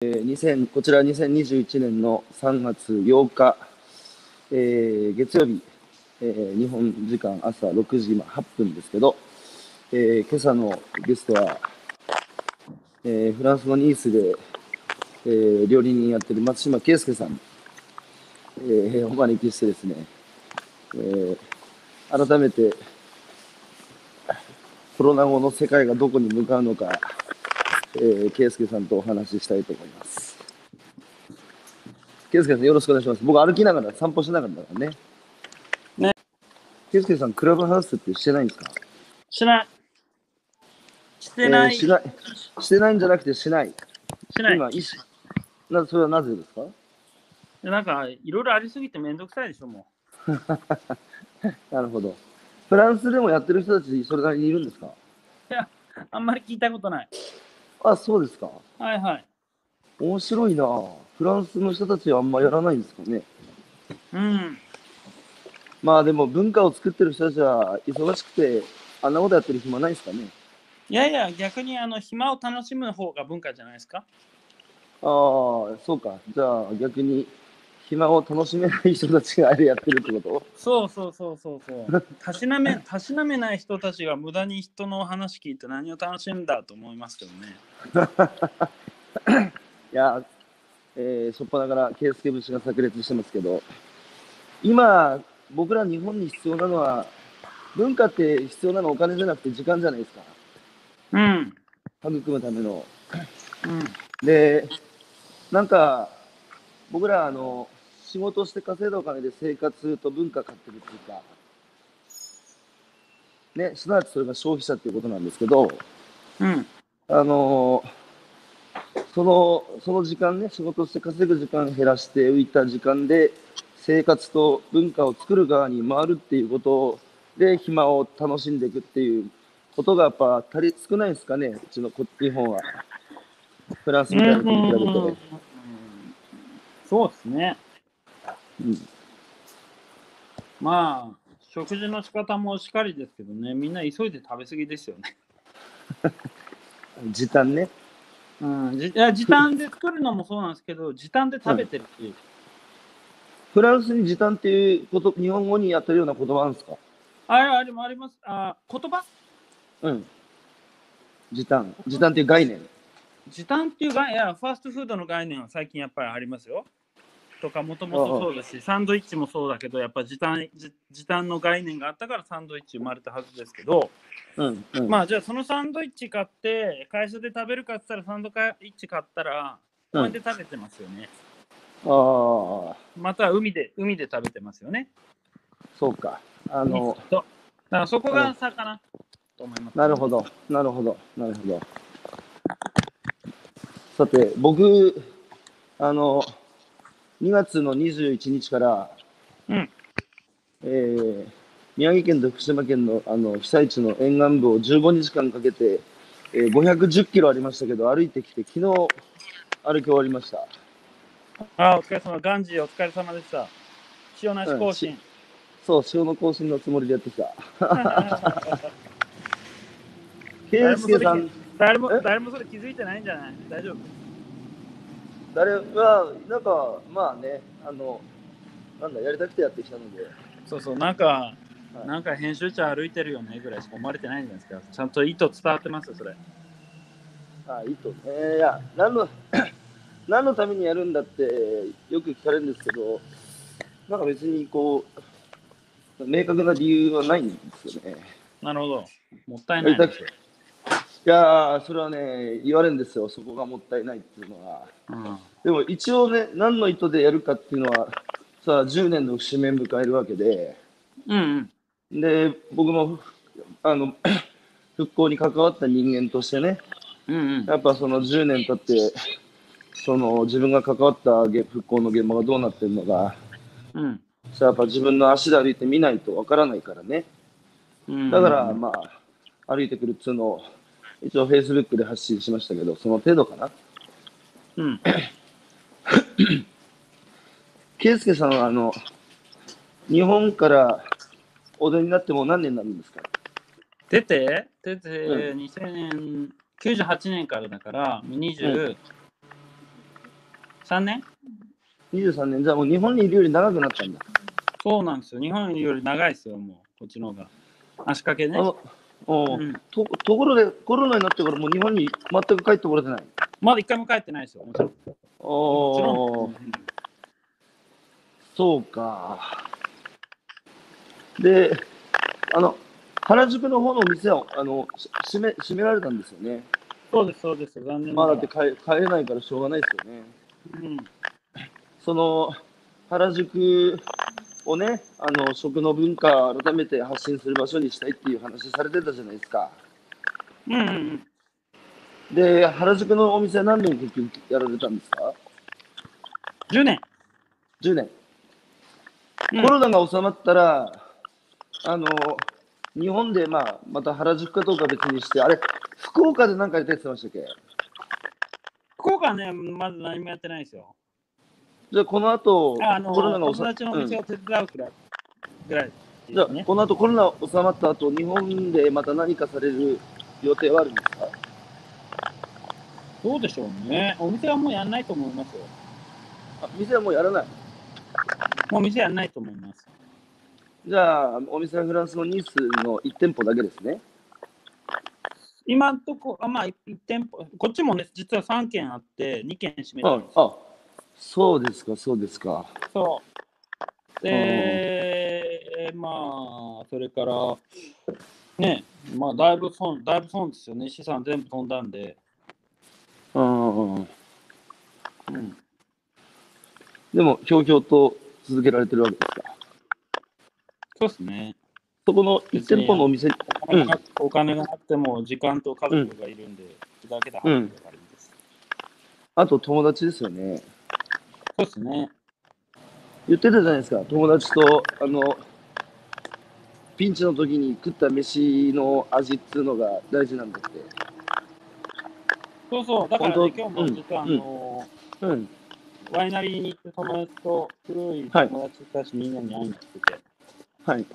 えー2 0こちら2021年の3月8日、えー月曜日、えー日本時間朝6時今8分ですけど、えー今朝のゲストは、えーフランスのニースで、えー料理人やってる松島圭介さん、えーお招きしてですね、えー改めてコロナ後の世界がどこに向かうのか、えー、圭介さんとお話ししたいと思います。圭介さんよろしくお願いします。僕歩きながら散歩しながらだからね。ね。圭介さん、クラブハウスってしてないんですか？しない。してない。えーしない。してないんじゃなくてしない。しない。今、意思なそれはなぜですか？なんか、いろいろありすぎてめんどくさいでしょ、も なるほど。フランスでもやってる人たち、それなりにいるんですか？う。いや、あんまり聞いたことない。あ、そうですか。はいはい。面白いなフランスの人たちはあんまやらないんですかね。うん。まあでも文化を作ってる人たちは忙しくて、あんなことやってる暇ないですかね。いやいや、逆にあの暇を楽しむ方が文化じゃないですか。ああ、そうか。じゃあ逆に暇を楽しめない人たちがあれやってるってこと？そうそうそうそうそう。たしなめ、たしなめない人たちが無駄に人の話聞いて何を楽しむんだと思いますけどね。いや、えー、しょっぱなから圭介節が炸裂してますけど、今、僕ら日本に必要なのは、文化って必要なのはお金じゃなくて時間じゃないですか。うん。育むための。うん。で、なんか、僕ら、あの、仕事して稼いだお金で生活と文化買ってるっていうか、ね、すなわちそれが消費者っていうことなんですけど、うん。あのその、その時間ね、仕事して稼ぐ時間減らして浮いた時間で、生活と文化を作る側に回るっていうことで、暇を楽しんでいくっていうことがやっぱ足り少ないですかね、うちのこ日本は。フランスみたいな国に比べて。そうですね。うんまあ、食事の仕方もしっかりですけどね、みんな急いで食べ過ぎですよね。時短ね。うん、じいや時短で作るのもそうなんですけど、時短で食べてるし、フランスに時短っていうこと、日本語にやってるような言葉あるんですか？あれあれもあります。あ言葉？うん。時短。時短っていう概念。時短っていう概念、いや、ファーストフードの概念は最近やっぱりありますよ。とか、もともとそうだし、サンドイッチもそうだけど、やっぱ時短じ時短の概念があったからサンドイッチ生まれたはずですけど、うん。うん。まあじゃあそのサンドイッチ買って、会社で食べるかって言ったら、サンドイッチ買ったら、公園で食べてますよね。ああ、または海で、海で食べてますよね。そうか。あの、だからそこが差かなと思います。なるほど、なるほど、なるほど。さて、僕、あの、2月の21日から、うんえー宮城県と福島県のあの被災地の沿岸部を15日間かけて、えー510キロありましたけど、歩いてきて、昨日歩き終わりました。あ、お疲れ様。ガンジーお疲れ様でした。塩なし更新。そう、潮の更新のつもりでやってきた。圭介さん、誰もえ？誰もそれ気づいてないんじゃない？大丈夫？誰は、なんか、まあね、あの、なんだ、やりたくてやってきたので、そうそう、なんか、いなんか編集者歩いてるよねぐらいしか思われてないんじゃないですか。ちゃんと意図伝わってますよ、それ。あいいとね。いや、何の、何のためにやるんだってよく聞かれるんですけど、なんか別にこう、明確な理由はないんですよね。なるほど。もったいないですよ。いやー、それはね、言われるんですよ、そこがもったいないっていうのは。うんでも一応ね、何の意図でやるかっていうのは、さあ、10年の節目迎えるわけで、うんうん。で、僕も、あの、復興に関わった人間としてね、うんうん。やっぱその10年経って、その自分が関わったげ復興の現場がどうなってるのか、うんさあやっぱ自分の足で歩いてみないとわからないからね。うん。だから、まあ、歩いてくるっつうのを、一応 Facebook で発信しましたけど、その程度かな？うん。圭介さんは、あの、日本からお出になってもう何年になるんですか？出て、出て、う2000年、98年からだから、20、3年 ?23 年。じゃあもう日本にいるより長くなったんだ。そうなんですよ。日本より長いですよ、もう、こっちの方が。足掛けね。ううんとところで、コロナになってからもう日本に全く帰ってこれてない？まだ一回も帰ってないですよ、もちろん。もちろおん。そうか。で、あの、原宿の方のお店はあのし閉め閉められたんですよね。そうです、そうです。残念まだって帰帰れないからしょうがないですよね。うん。その原宿をね、あの食の文化を改めて発信する場所にしたいっていう話されてたじゃないですか。うんうんうん。で、原宿のお店は何年結局やられたんですか？10年。?10 年。うんコロナが収まったら、あの、日本で、まあ、また原宿かどうか別にして、あれ、福岡で何かやってましたっけ？福岡はね、まず何もやってないですよ。じゃあ、この後、あの、コロナが収ま友達のお店を手伝うくらい。ぐらいうん、じゃあ。この後コロナ収まった後、日本でまた何かされる予定はあるんですか？どうでしょうね。お店はもうやんないと思いますよ。あ店はもうやらない？もう店やんないと思います。じゃあ、お店はフランスのニースの1店舗だけですね。今んとこ、あまあ、1店舗、こっちもね、実は3軒あって、2軒閉めてあるんですよ。あ、そうですか、そうですか。そう。で、まあ、それから、ね、まあ、だいぶ損、だいぶ損ですよね。資産全部飛んだんで。うん。うん。でも、ひょうひょうと続けられてるわけですか？そうですね。そこの1店舗のお店に、お金がお金がなくても、時間と家族がいるんで、それだけで払ってればいいです。あと友達ですよね。そうですね。言ってたじゃないですか、友達と、あの、ピンチの時に食った飯の味っていうのが大事なんだって。そうそう、だから、ね、今日も実は、あの、うん。ワイナリーに行って友達と、古いはい友達たちみんなに会いに来てて、はい。い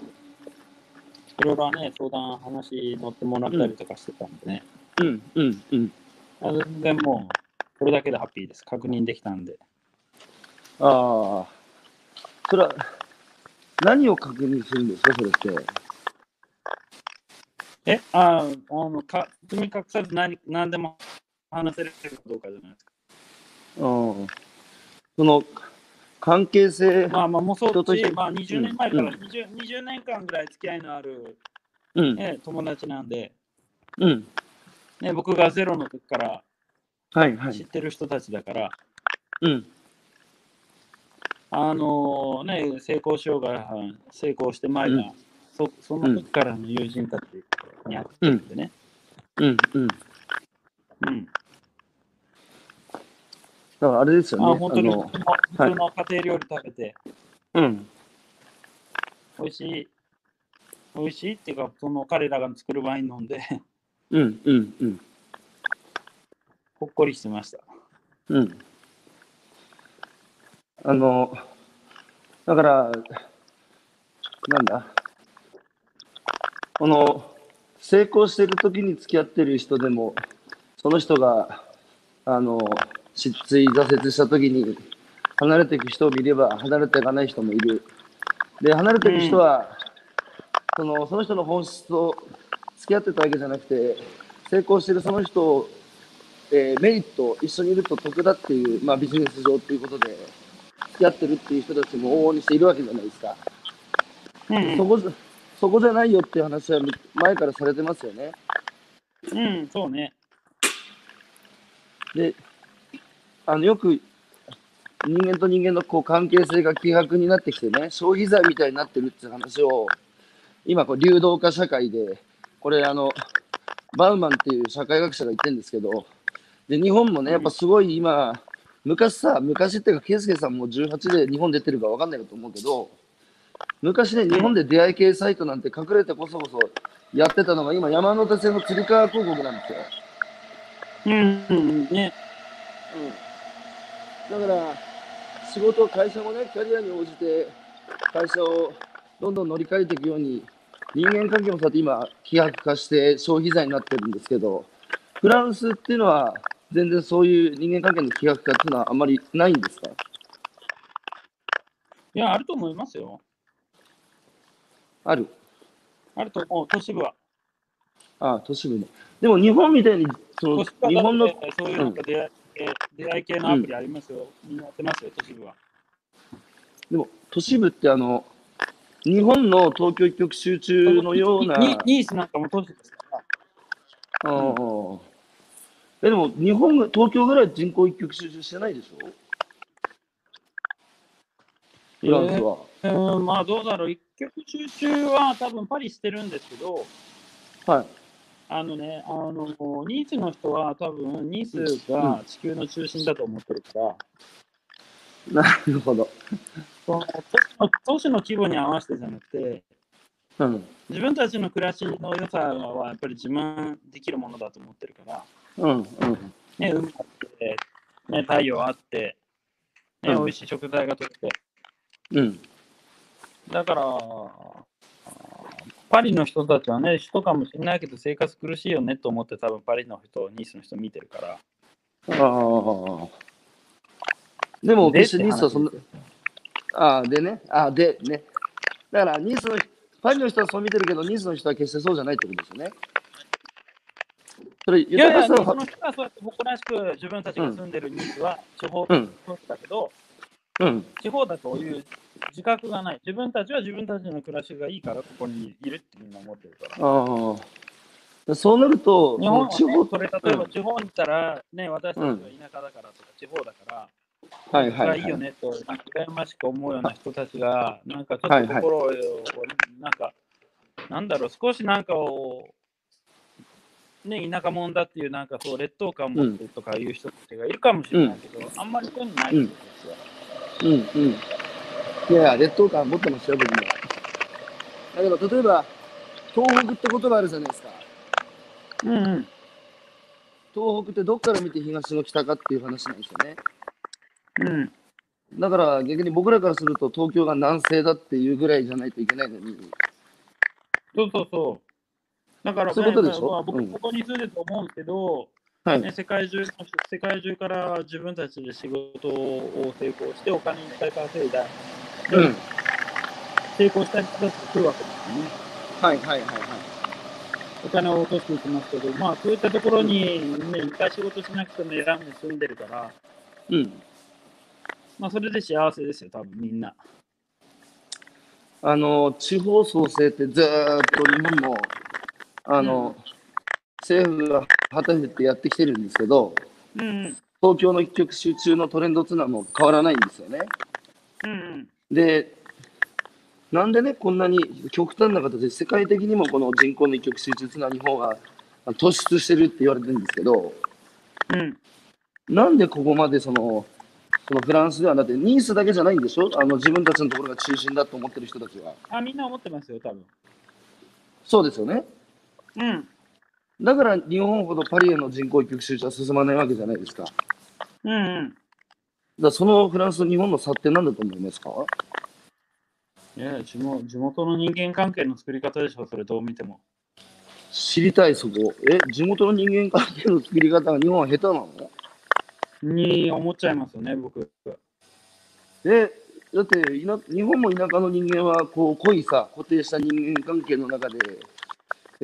ろいろね、相談、話乗ってもらったりとかしてたんでね。うん、うん、うん。あ全然もう、これだけでハッピーです。確認できたんで。ああ。それは、何を確認するんですか、それって？え、ああの、か包み隠さず何何でも話せるかどうかじゃないですか。うん。その、関係性、まあまあ、もうそう人としまあ20年前からうん 20, 20年間ぐらい付き合いのある、うん、ね、友達なんで、うん。ね、僕がゼロの時からはい、はい。知ってる人たちだから、うん、あのね、成功しようが成功してまいが、うんそその時からの友人たちに会ってるんでね。うん、うん。だうん。からあれですよね。あ本当に普通の家庭料理食べて、うん、美味しい、美味しいっていうか、その彼らが作るワイン飲んで、うん、うん、うん。ほっこりしてました。うん。あの、だから、なんだ、この、成功してる時に付き合ってる人でも、その人が、あの、失墜、挫折した時に、離れていく人を見れば、離れていかない人もいる。で、離れていく人は、その、その人の本質と付き合ってたわけじゃなくて、成功してるその人をえーメリット、一緒にいると得だっていう、まあ、ビジネス上っていうことで、付き合ってるっていう人たちも往々にしているわけじゃないですか。うんそこじゃそこじゃないよっていう話は前からされてますよね。うん、そうね。で、あのよく人間と人間のこう関係性が希薄になってきてね、消費財みたいになってるっていう話を、今こう流動化社会で、これあの、バウマンっていう社会学者が言ってるんですけど、で、日本もね、やっぱすごい今、昔さ、昔っていうか、圭介さんも18で日本出てるかわかんないかと思うけど、昔ね、日本で出会い系サイトなんて隠れてこそこそやってたのが、今、山手線のつり革広告なんですよ。うん、うん、ね。うん、だから、仕事、会社もね、キャリアに応じて、会社をどんどん乗り換えていくように、人間関係もそうやって今、希薄化して消費財になってるんですけど、フランスっていうのは、全然そういう人間関係の企画化っていうのはあまりないんですか？いや、あると思いますよ。ある？あると思う、都市部は。ああ、都市部ね。でも日本みたいに、その日本の、そういうなんか出会い,、え出会い系のアプリありますよ。みんなやってますよ、都市部は。でも都市部ってあの、日本の東京一極集中のような、ニニースなんかも都市ですから。ああえでも日本が、東京ぐらい人口一極集中してないでしょ？フランスは。うん、まあどうだろう、一極集中は多分パリしてるんですけど、はい。あのね、あのニースの人は多分ニースが地球の中心だと思ってるから、なるほど。その都市の都市の規模に合わせてじゃなくて、うん。自分たちの暮らしの良さはやっぱり自慢できるものだと思ってるから、うん。うん。ね、海あって、ね、太陽あって、ね、うん美味しい食材が取れて、うん。だから、パリの人たちはね、首都かもしれないけど生活苦しいよねと思って多分パリの人、ニースの人見てるから。ああ。でも、決してニースはそんなああ、でね、ああ、でね。だから、ニースの、パリの人はそう見てるけど、ニースの人は決してそうじゃないってことですよね。それ、いやいや、その人はそうやって誇らしく自分たちが住んでるニースは地方だけど、うん、地方だという自覚がない。自分たちは自分たちの暮らしがいいからここにいるってみんな思ってるから。ああ。そうなると、日本は、ね、地方、それ例えばうん地方に行ったら、ね、私たちは田舎だからとか、地方だから、はいはいはい。はいいよねと、なんか羨ましく思うような人たちが、なんかちょっと心を、なんか、なんだろう、少しなんかを、ね、田舎者だっていう、なんかそう、劣等感を持ってるとかいう人たちがいるかもしれないけど、あんまりそういうのないんですよ。うんうん。いやいや、劣等感持ってますよ、僕も。だけど、例えば、東北って言葉あるじゃないですか。うんうん。東北ってどっから見て東の北かっていう話なんですよね。うん。だから逆に僕らからすると東京が南西だっていうぐらいじゃないといけないのに。そうそうそう。だから、ね、そういうことでしょ？まあ僕、うんここに住んでると思うんですけど、はい。ね、世界中世界中から自分たちで仕事を成功してお金いっぱい稼いだ、うん。成功した人たちが来るわけですよね。はいはいはいはい。お金を落としていきますけど、まあそういったところに、ね、いっぱい仕事しなくても選んで住んでるから、うん。まあそれで幸せですよ、多分みんな。あの、地方創生ってずーっと日本も、あの、政府が旗振ってやってきてるんですけど、うんうん。東京の一極集中のトレンドっていうのはもう変わらないんですよね。うんうん。で、なんでね、こんなに極端な形で世界的にもこの人口の一極集中っていうのは日本が突出してるって言われてるんですけど、うん。なんでここまでその、そのフランスではだってニースだけじゃないんでしょ？あの自分たちのところが中心だと思ってる人たちは。あ、みんな思ってますよ、多分。そうですよね。うん。だから日本ほどパリへの人口一極集中は進まないわけじゃないですか。うんうん。らそのフランスと日本の差って何だと思いますか？いや地元地元の人間関係の作り方でしょ、それどう見ても。知りたいそこ。え、地元の人間関係の作り方が日本は下手なの？に思っちゃいますよね、僕。え、だって田日本も田舎の人間はこう濃いさ、固定した人間関係の中で、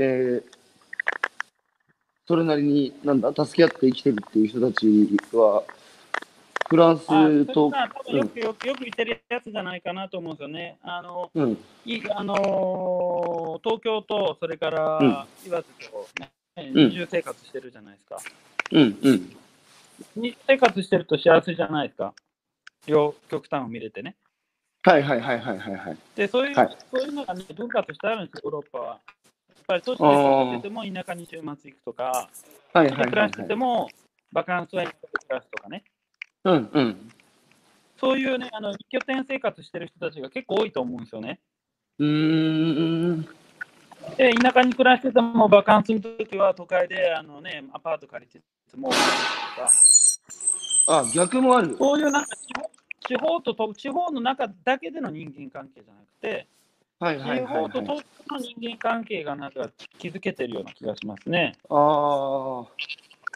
えーそれなりになんだ助け合って生きてるっていう人たちは、フランスと、が多分よくよくよく言ってるやつじゃないかなと思うんですよね。あの、うん、いあのー東京とそれからうん岩手と、ねうん二重生活してるじゃないですか。うん、うん。二重生活してると幸せじゃないですか。両極端を見れてね。はいはいはいはいはいはい。で、そういう、はいそういうのが、ね、文化としてあるんですよ、ヨーロッパは。やっぱり都市で暮らしてても田舎に週末行くとか、はいはいはい、で暮らしてはい。てもバカンスは田舎で暮らすとかね。うんうん。そういうね、あの一拠点生活してる人たちが結構多いと思うんですよね。うーん。で、田舎に暮らしてても、バカンスの時は都会であの、ね、アパート借りてもとか、あ、逆もある。そういうなんか地方地方とと地方の中だけでの人間関係じゃなくて、はいはい地はい、はい。方と東京の人間関係がなんか築けてるような気がしますね。ああ、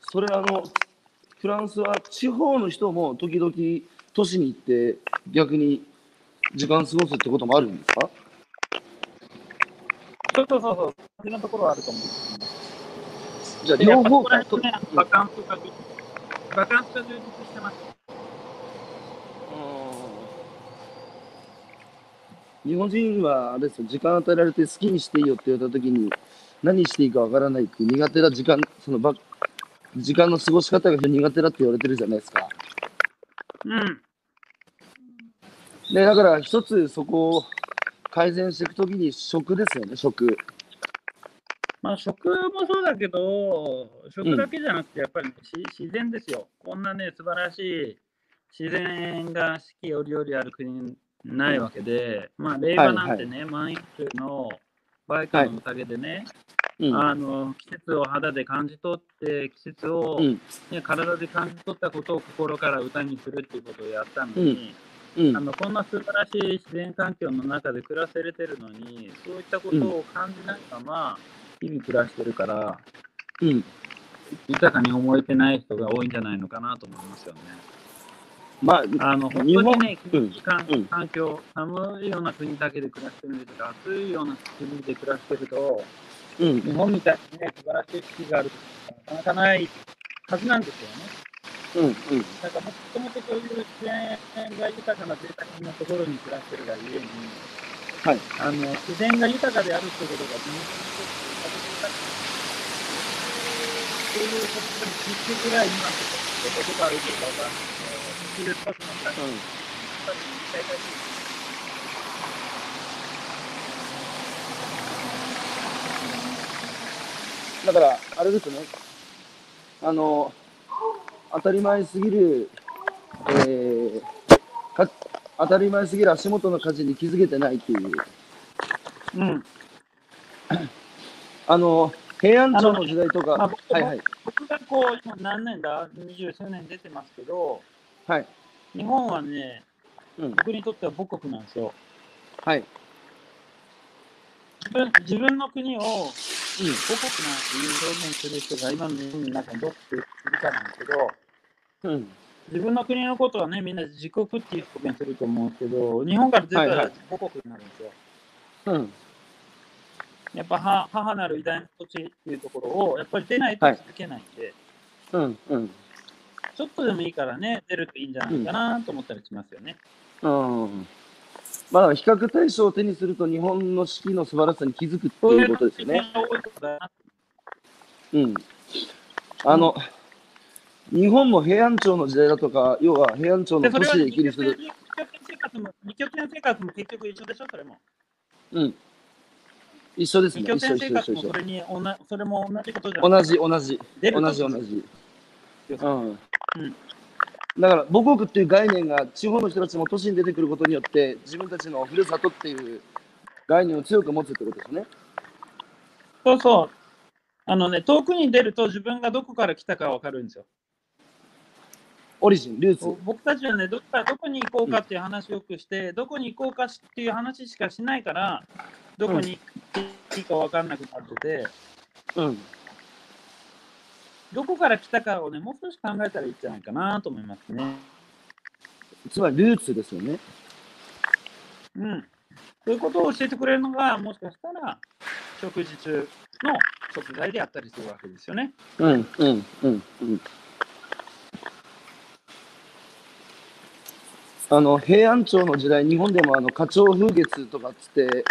それあの、フランスは地方の人も時々都市に行って逆に時間過ごすってこともあるんですか？そうそうそうそう、そんなところはあると思う。じゃあ両方かバカンスが充実してます。日本人はあれですよ時間与えられて好きにしていいよって言われた時に何していいかわからないって苦手な時間そのば時間の過ごし方が苦手だって言われてるじゃないですか。うん。でだから一つそこを改善していくときに食ですよね食。まあ、食もそうだけど、食だけじゃなくて、やっぱり、し自然ですよ。こんなね、素晴らしい自然が四季折々ある国ないわけで、まあ、令和なんてね、満員のバイクのおかげでね、うん。あの季節を肌で感じ取って、季節を、うん。ね体で感じ取ったことを心から歌にするっていうことをやったのに、うん。あのこんな素晴らしい自然環境の中で暮らせれてるのに、そういったことを感じないまま、日々暮らしてるから、うん。豊かに思えてない人が多いんじゃないのかなと思いますよね。まああの本当にね、環うん。環境、寒いような国だけで暮らしてるとか、暑いような国で暮らしてると、うん。日本みたいにね、素晴らしい四季があるとなかなかないはずなんですよね。うんうん。なんかもともとそういう自然が豊かな贅沢なところに暮らしてるがゆえに、はい。あの自然が豊かであるってことが自分にとってそういうことに聞くぐらい今のことがあるかわからないだからあれですね。あの当たり前すぎる、えーか当たり前すぎる足元の火事に気づけてないっていう。うん、あの平安朝の時代とか、まあ僕はいはい。僕がこう、今何年だ、二十数年出てますけど、はい。日本はね、うん。僕にとっては母国なんですよ。はい。自分自分の国を母国なんていう表現する人が今の日本の中にどうっているかなんですけど、うん。自分の国のことはね、みんな自国っていう表現すると思うんですけど、日本から出たらはいはい。母国になるんですよ。うん。やっぱは母なる偉大な土地っていうところを、やっぱり出ないとはい。続けないんで、うんうんちょっとでもいいからね、出るといいんじゃないかなと思ったりしますよね。うんまあ比較対象を手にすると日本の四季の素晴らしさに気づくってそういうことですよね。うん。あの、日本も平安朝の時代だとか、要は平安朝の都市で生きる人で、生活も、二拠点生活も結局一緒でしょ、それも。うん。一緒です二ね。一緒拠点生一緒一緒一緒活もそれにおな、それも同じことじゃん。同じ同じ。出ると同じ同じ。うん。うんだから母国っていう概念が地方の人たちも都市に出てくることによって自分たちのふるさとっていう概念を強く持つってことですね。そうそう。あのね、遠くに出ると自分がどこから来たかわかるんですよ。オリジン、ルーツ。僕たちはね、どこからどこに行こうかっていう話をよくして、どこに行こうかっていう話しかしないから、どこに行っていいか分かんなくなってて、うん。どこから来たかをね、もう少し考えたらいいんじゃないかなと思いますね。つまりルーツですよね。うん。そういうことを教えてくれるのが、もしかしたら、食事中の食材であったりするわけですよね。うん、うん、うん、うん。あの平安朝の時代、日本でもあの花鳥風月とかっつって、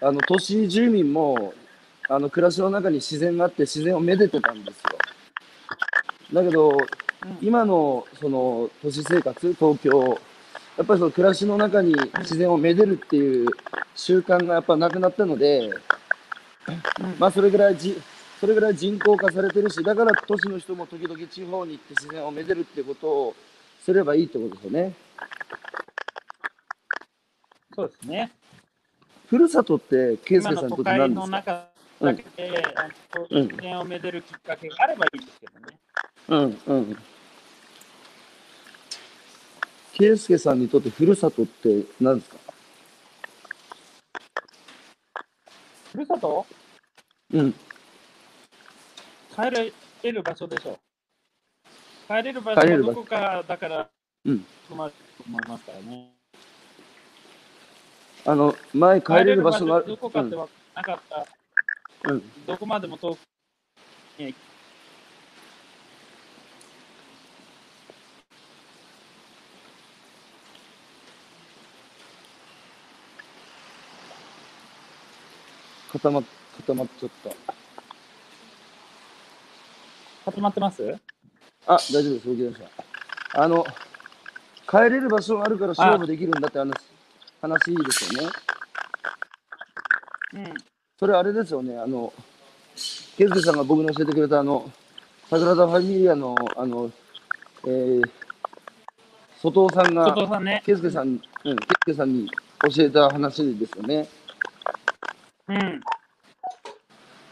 あの都市住民もあの暮らしの中に自然があって、自然をめでてたんですよ。だけど、うん今のその都市生活、東京、やっぱりその暮らしの中に自然をめでるっていう習慣がやっぱなくなったので、うんまあそれぐらいじそれぐらい人口化されてるし、だから都市の人も時々地方に行って自然をめでるってことをすればいいってことですよね。そうですね。ふるさとって、圭今介さんにとって何ですか？自然をめでるきっかけがあればいいですけどね。うんうん。圭介さんにとってふるさとって何ですか？ふるさと？うん。帰れる場所でしょ帰れる場所がどこかだから、うん。泊まると思いますからね。あの、前帰れる場所がある。どこかってわなかった、うん。うん。どこまでも遠くに固ま、固まっちゃった。固まってます？あ、大丈夫です。動きました。あの、帰れる場所があるから勝負できるんだって話、話ですよね。うん。それあれですよね。あの、ケズケさんが僕に教えてくれたあの、サグラダ・ファミリアの、あの、えー、外尾さんが、外尾さんね。ケズケさん、うん、ケズケさんに教えた話ですよね。うん。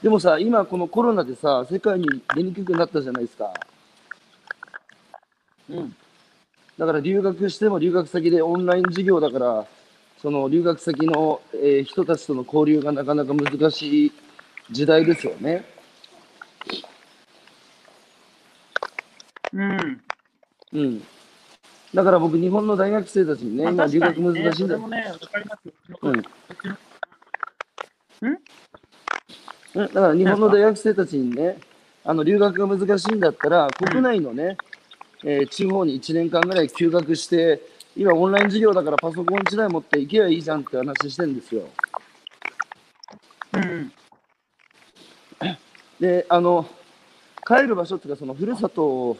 でもさ、今このコロナでさ、世界に出にくくなったじゃないですか。うん。だから留学しても留学先でオンライン授業だから、その留学先の、えー人たちとの交流がなかなか難しい時代ですよね。うん。うん。だから僕、日本の大学生たちにね、まあ今留学難しいんだよも。ね、わかりますよ。うん。うんうんだから日本の大学生たちにね、あの留学が難しいんだったら、国内のね、えー地方に1年間ぐらい休学して、今オンライン授業だからパソコン1台持って行けばいいじゃんって話してるんですよ。うん。で、あの、帰る場所っていうか、そのふるさとを、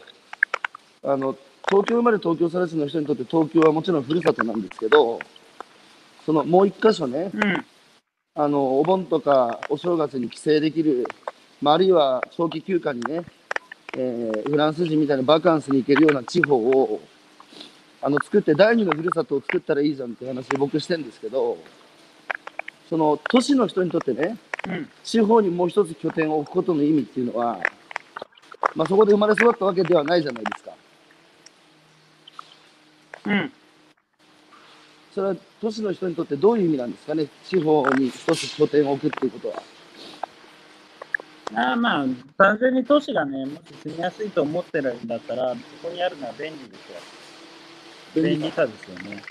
あの、東京生まれ東京育ちの人にとって東京はもちろんふるさとなんですけど、そのもう一箇所ね、うん。あの、お盆とかお正月に帰省できる、まあ、あるいは長期休暇にね、えーフランス人みたいなバカンスに行けるような地方を、あの、作って第二のふるさとを作ったらいいじゃんって話僕してるんですけど、その都市の人にとってね、うん。地方にもう一つ拠点を置くことの意味っていうのは、まあ、そこで生まれ育ったわけではないじゃないですか。うん。それは都市の人にとってどういう意味なんですかね、地方に一つ拠点を置くっていうことは。ああまあ、単純に都市がね、もし住みやすいと思ってるんだったら、そこにあるのは便利ですよ。便利さですよね。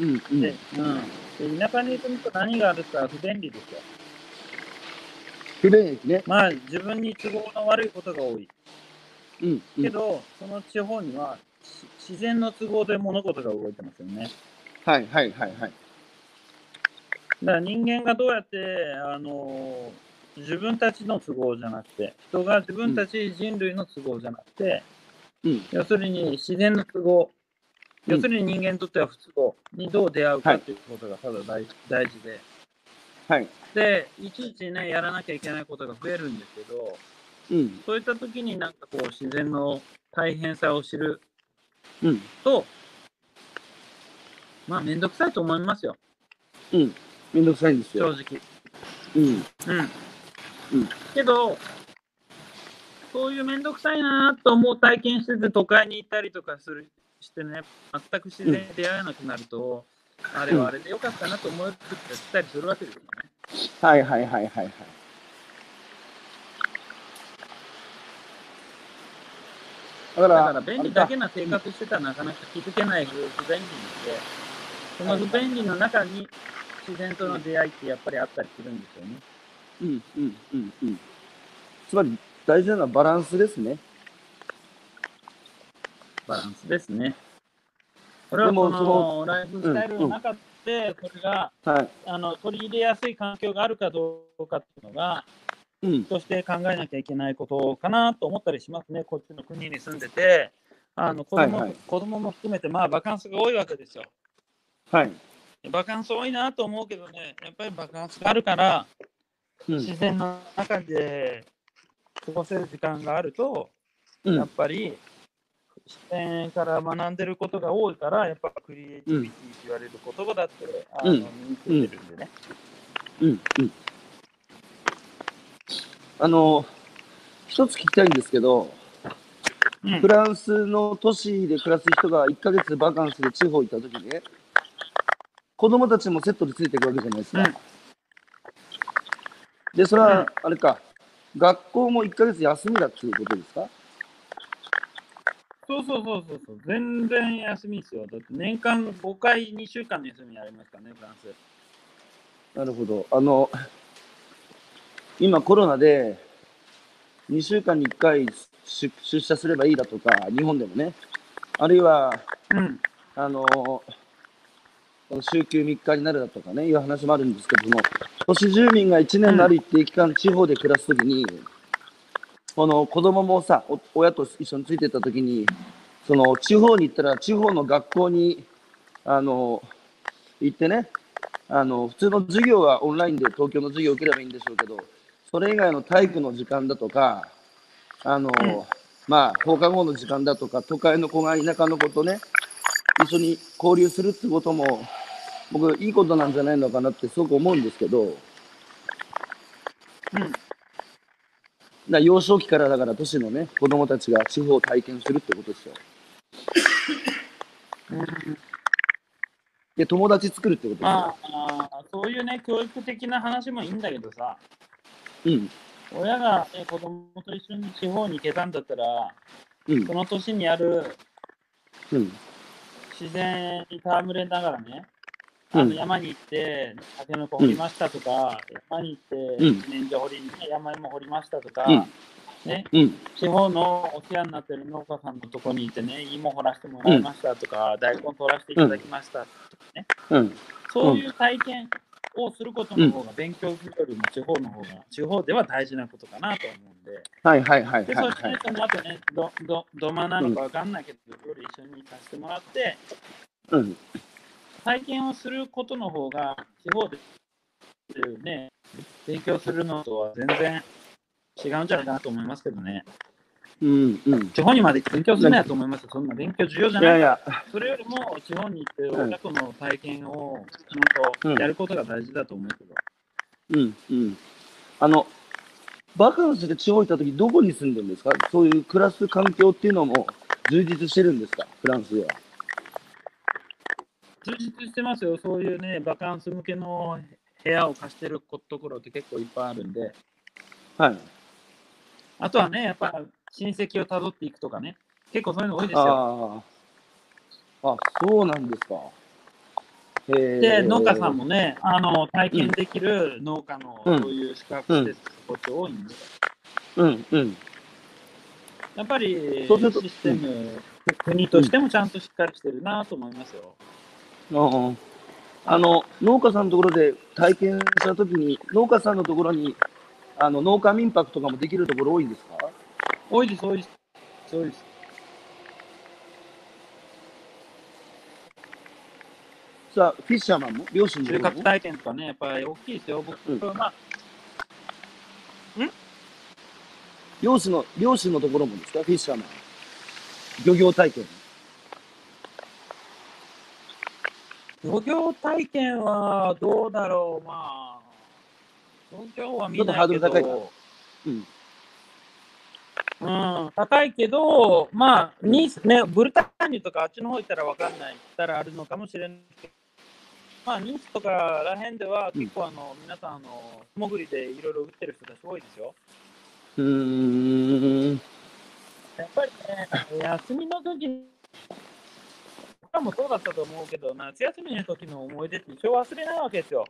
うんうんで、うん。で田舎に住むと何があるって言ったら不便利ですよ。不便益ね。まあ、自分に都合の悪いことが多い。うんうん。けど、その地方にはし自然の都合で物事が動いてますよね。はいはいはいはい。だから人間がどうやって、あの自分たちの都合じゃなくて、人が自分たち人類の都合じゃなくて、うん。要するに自然の都合、うん要するに人間にとっては不都合にどう出会うかということがただ大大事で、はい。で、いちいちね、やらなきゃいけないことが増えるんですけど、うん。そういった時になんかこう自然の大変さを知るうん。と、まあ、めんどくさいと思いますよ、うん。めんどくさいんですよ。正直。うん。うん。うんけど、そういうめんどくさいなと思う体験してて都会に行ったりとかするしてね、全く自然に出会えなくなると、あれはあれでよかったなと思ってたりするわけですよね。はいはいはいはいはい。だから、だから便利だけな生活してたらなかなか気づけない不便利で、その不便利の中に自然との出会いってやっぱりあったりするんですよね。うんうんうんうん。つまり大事なのはバランスですね。バランスですね。これはこのライフスタイルの中で、これがはい。あの取り入れやすい環境があるかどうかっていうのが、うん。として考えなきゃいけないことかなと思ったりしますね、こっちの国に住んでて、あの子供,、はいはい子供も含めて、まあ、バカンスが多いわけですよ。はい。バカンス多いなと思うけどね、やっぱりバカンスがあるから、うん。自然の中で過ごせる時間があると、うん。やっぱり自然から学んでることが多いから、やっぱクリエイティビティって言われる言葉だって、あのうん身についてるんでね。うん。うん。あの、一つ聞きたいんですけど、うんフランスの都市で暮らす人が1ヶ月バカンスで地方行った時にね、子供たちもセットでついていくわけじゃないですか。うんで、それうんは、あれか、学校も1ヶ月休みだっていうことですか？そうそうそうそうそう、全然休みですよ。だって年間5回2週間の休みありますからね、フランス。なるほど。あの、今コロナで2週間に1回出出社すればいいだとか、日本でもね、あるいは、うん。あの、この週休3日になるだとかね、いう話もあるんですけども、都市住民が1年のある一定期間、地方で暮らすときに、この子供もさ、親と一緒についてたときに、その地方に行ったら、地方の学校に、あの、行ってね、あの、普通の授業はオンラインで東京の授業を受ければいいんでしょうけど、それ以外の体育の時間だとか、あの、まあ、放課後の時間だとか、都会の子が田舎の子とね、一緒に交流するってことも、僕、いいことなんじゃないのかなってすごく思うんですけど、うん。だ幼少期からだから都市のね、子供たちが地方を体験するってことですよ。で、友達作るってことですよ。まあ、そういうね、教育的な話もいいんだけどさ、うん、親が、ね、子供と一緒に地方に行けたんだったら、うんそ、の年にあるうん、自然に戯れながらね、うんあの山に行って、タケノコ掘りましたとか、山に行って、うん。自然薯掘りに、山芋掘りましたとか、うん。ね、うん、地方のお世話になってる農家さんのとこに行ってね、芋掘らせてもらいましたとか、大根取らせていただきましたとかね、うん、そういう体験をすることの方が勉強するよりも地方の方が、地方では大事なことかなと思うんで、はいはいはいで、はい、はい。そして。その後ね、ど、ど、どまなのかわかんないけど、夜一緒に行かせてもらって、うん、体験をすることの方が、地方でね、勉強するのとは全然違うんじゃないかなと思いますけどね。うん、うん。地方にまで勉強するなやと思いますよ。そんな勉強重要じゃないいやいや、それよりも地方に行ってうん親との体験をちゃんとやることが大事だと思うけど。うん、うん。あの、バカンスで地方行った時どこに住んでるんですか？そういう暮らす環境っていうのも充実してるんですか？フランスでは。充実してますよ。そういうね、バカンス向けの部屋を貸してるところって結構いっぱいあるんで。はい。あとはね、やっぱ親戚をたどっていくとかね。結構そういうの多いですよ。ああ。あ、そうなんですか。で、農家さんもね、あの体験できる農家のうんそういう資格施設こっち多いんで、うん、うん。やっぱりシステム、国としてもちゃんとしっかりしてるなと思いますよ。あの、農家さんのところで体験したときに、農家さんのところに、あの、農家民泊とかもできるところ多いんですか？多いです、多いです。多いです。さあ、フィッシャーマンも漁師のと収穫体験とかね、やっぱり大きいですよ。僕、うんまあ、漁師の、漁師のところもですか？フィッシャーマン。漁業体験。漁業体験はどうだろう、まあ、東京は見ないけちょっとハードル高いかど、うん。うん、高いけど、まあ、ニース、ね、ブルターニュとかあっちの方行ったらわかんない、行ったらあるのかもしれないけど、まあ、ニースとからへんでは、結構あの、皆さん、あの、素潜りでいろいろ売ってる人たち多いですよ。うーん。やっぱりね、休みの時に、僕らもそうだったと思うけど、夏休みの時の思い出って一生忘れないわけですよ。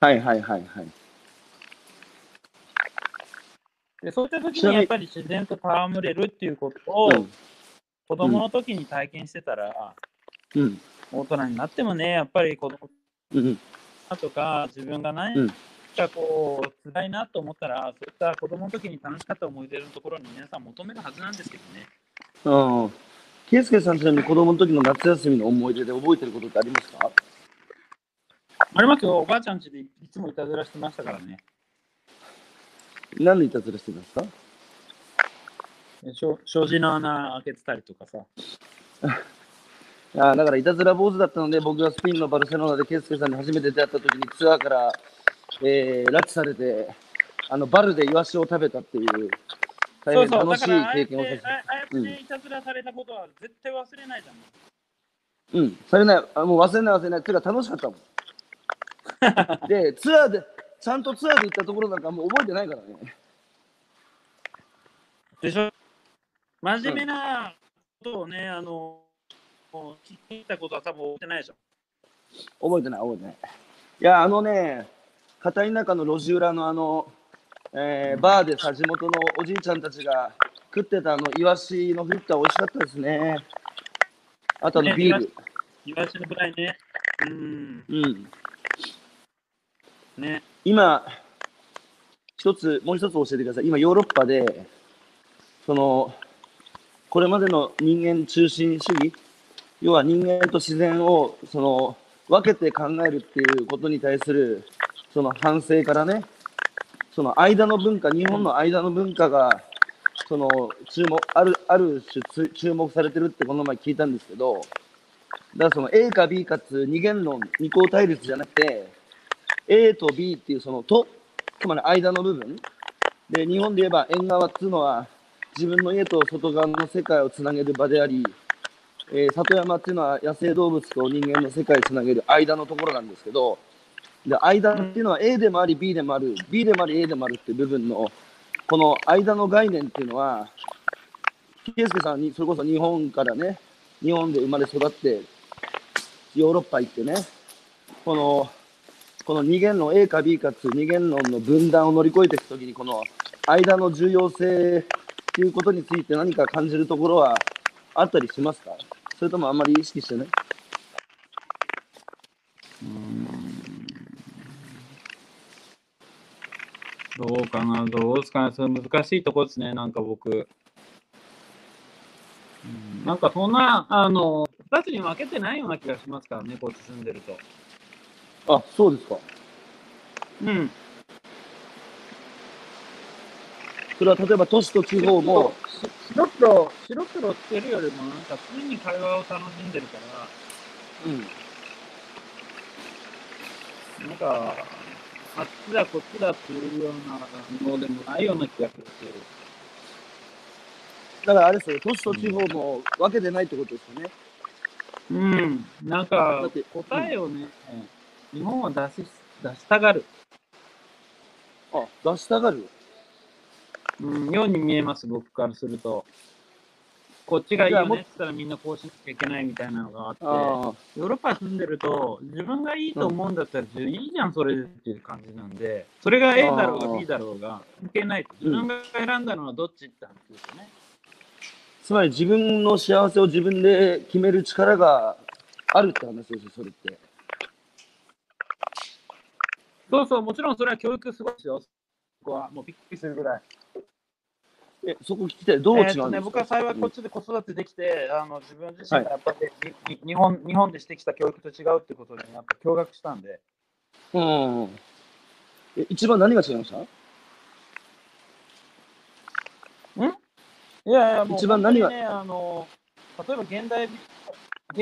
はいはいはいはい。でそういった時ににやっぱり自然と戯れるっていうことを、うん。子供の時に体験してたら、うん。大人になってもね、やっぱり子供うん。とか自分が何うんかこう、辛いなと思ったら、そういった子供の時に楽しかった思い出のところに皆さん求めるはずなんですけどね。うん。ケイスケさんちなみに子供の時の夏休みの思い出で覚えてることってありますか？ありますよ、おばあちゃん家でいつもいたずらしてましたからね。何のいたずらしてますか？障子の穴開けてたりとかさ。あだからいたずら坊主だったので、僕がスペインのバルセロナでケイスケさんに初めて出会った時にツアーから、えー、拉致されて、あのバルでイワシを食べたっていう、大変楽しい経験をさせて。ああやってねいたずらされたことは絶対忘れないじゃん。うん、されない、あもう忘れない忘れない。てか楽しかったもん。で、ツアーで、ちゃんとツアーで行ったところなんかもう覚えてないからね。でしょ？真面目なことをね、あの、聞いたことは多分覚えてないでしょ。覚えてない、覚えてない。いや、あのね、片田舎の路地裏のあの、えーバーでさ、地元のおじいちゃんたちが食ってたあの、イワシのフリッター美味しかったですね。あとあの、ねビール。イワシのフライね。うん。うん。ね。今、一つ、もう一つ教えてください。今、ヨーロッパで、その、これまでの人間中心主義、要は人間と自然を、その、分けて考えるっていうことに対する、その反省からね、その間の文化、日本の間の文化が、その、注目、ある、ある種注目されてるってこの前聞いたんですけど、だからその A か B かつ二元論、二項対立じゃなくて、A と B っていうそのと、つまり間の部分。で、日本で言えば縁側っていうのは、自分の家と外側の世界をつなげる場であり、えー里山っていうのは野生動物と人間の世界をつなげる間のところなんですけど、で、間っていうのは A でもあり B でもある、B でもあり A でもあるっていう部分の、この間の概念っていうのは、圭介さんに、それこそ日本からね、日本で生まれ育って、ヨーロッパ行ってね、この、この二元論 A か B かつ二元論の分断を乗り越えていくときに、この間の重要性っていうことについて何か感じるところはあったりしますか？それともあんまり意識してね？どうかな、どうですかね、それ難しいとこですね、なんか僕。うんなんかそんな、あの、二つに分けてないような気がしますからね、こっち住んでると。あ、そうですか。うん。それは例えば都市と地方も、白黒、白黒つけるよりも、なんか常に会話を楽しんでるから、うん、なんか、あっちだこっちだっていうようなのでもないような気がするし。だからあれですよ、都市と地方も分けてないってことですよね。うん、なんだかって答えをね、日本は出し出したがる、あ、出したがる。うん、ように見えます、僕からすると。こっちがいいよねって言ったらみんなこうしなきゃいけないみたいなのがあって、あヨーロッパ住んでると、自分がいいと思うんだったら、いいじゃん、それでっていう感じなんで、それが A だろうが B だろうが関係ないと。自分が選んだのはどっちって話ですよね。つまり自分の幸せを自分で決める力があるって話ですよ、それって。そうそう、もちろんそれは教育すごいですよ。そこはもうびっくりするぐらい。え、そこ聞きたい。どう違うんですか、えーとね、僕は幸いこっちで子育てできて、あの自分自身がやっぱり、に日本日本でしてきた教育と違うってことにやっぱ驚愕したんで、うん。え、一番何が違いました？いやいや、もう一番何が？あの例えば現代美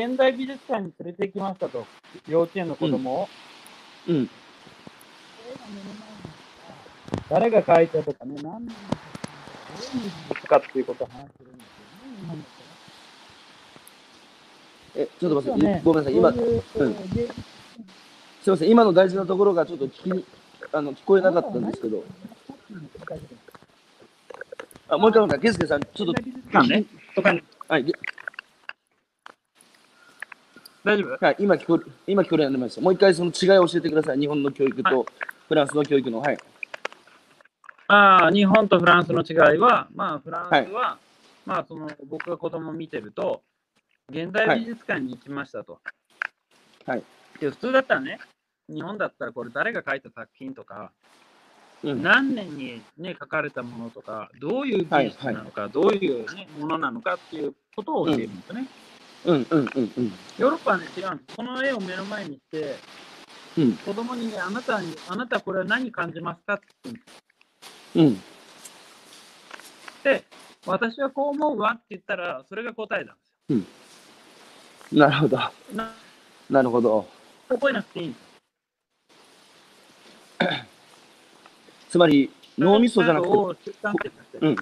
現代美術館に連れて行きましたと、幼稚園の子供を。うん。誰が描いたとかね、何かっていうことを話してるんですよね日本だったら。え、ちょっと待って、ねごめんなさい。今、そうん芸すみません。今の大事なところがちょっと聞き、あの、聞こえなかったんですけど。あ、もう一回もう一回、ケスケさん、ちょっと、ね、とかにはい、げ大丈夫？はい、今聞こえ、今聞こえるようになりました。もう一回その違いを教えてください。日本の教育とフランスの教育の。はい。まあ、日本とフランスの違いは、まあ、フランスは、まあ、その僕が子供を見てると、現代美術館に行きましたと。はい。で普通だったらね、日本だったらこれ誰が描いた作品とか、うん。何年に、ね、描かれたものとか、どういう美術なのか、どういう、ね、ものなのかっていうことを教えるんですよね。うん、うん、うん、うん。ヨーロッパはね、違うんです。この絵を目の前にして、うん子供にね、あなたに、あなたこれは何感じますかって言うんですうん。で、私はこう思うわって言ったら、それが答えなんですよ。なるほど。ななるほど。覚えなくていい つまり、脳みそじゃなくて、うん。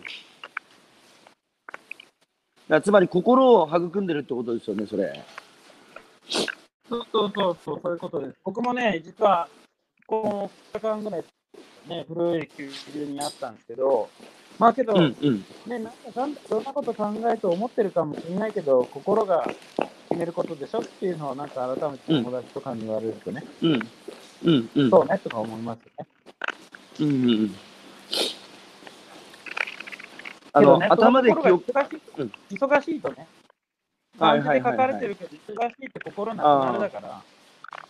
だつまり、心を育んでるってことですよね、それ。そうそうそうそう、そういうことです。僕もね、実は、この2日間ぐらい、ね、古い球場にあったんですけど、まあけど、うんうん。ね、なんかそんなこと考えて思ってるかもしれないけど、心が決めることでしょっていうのを、なんか改めて友達とかに言われるとね、うん。うんうん。そうねとか思いますよね。うんうんうん。あの、ね、頭で記心憶、が忙しい,、うん忙しいとね、はい漢字で書かれてるけど、忙しいって心なくなるだから、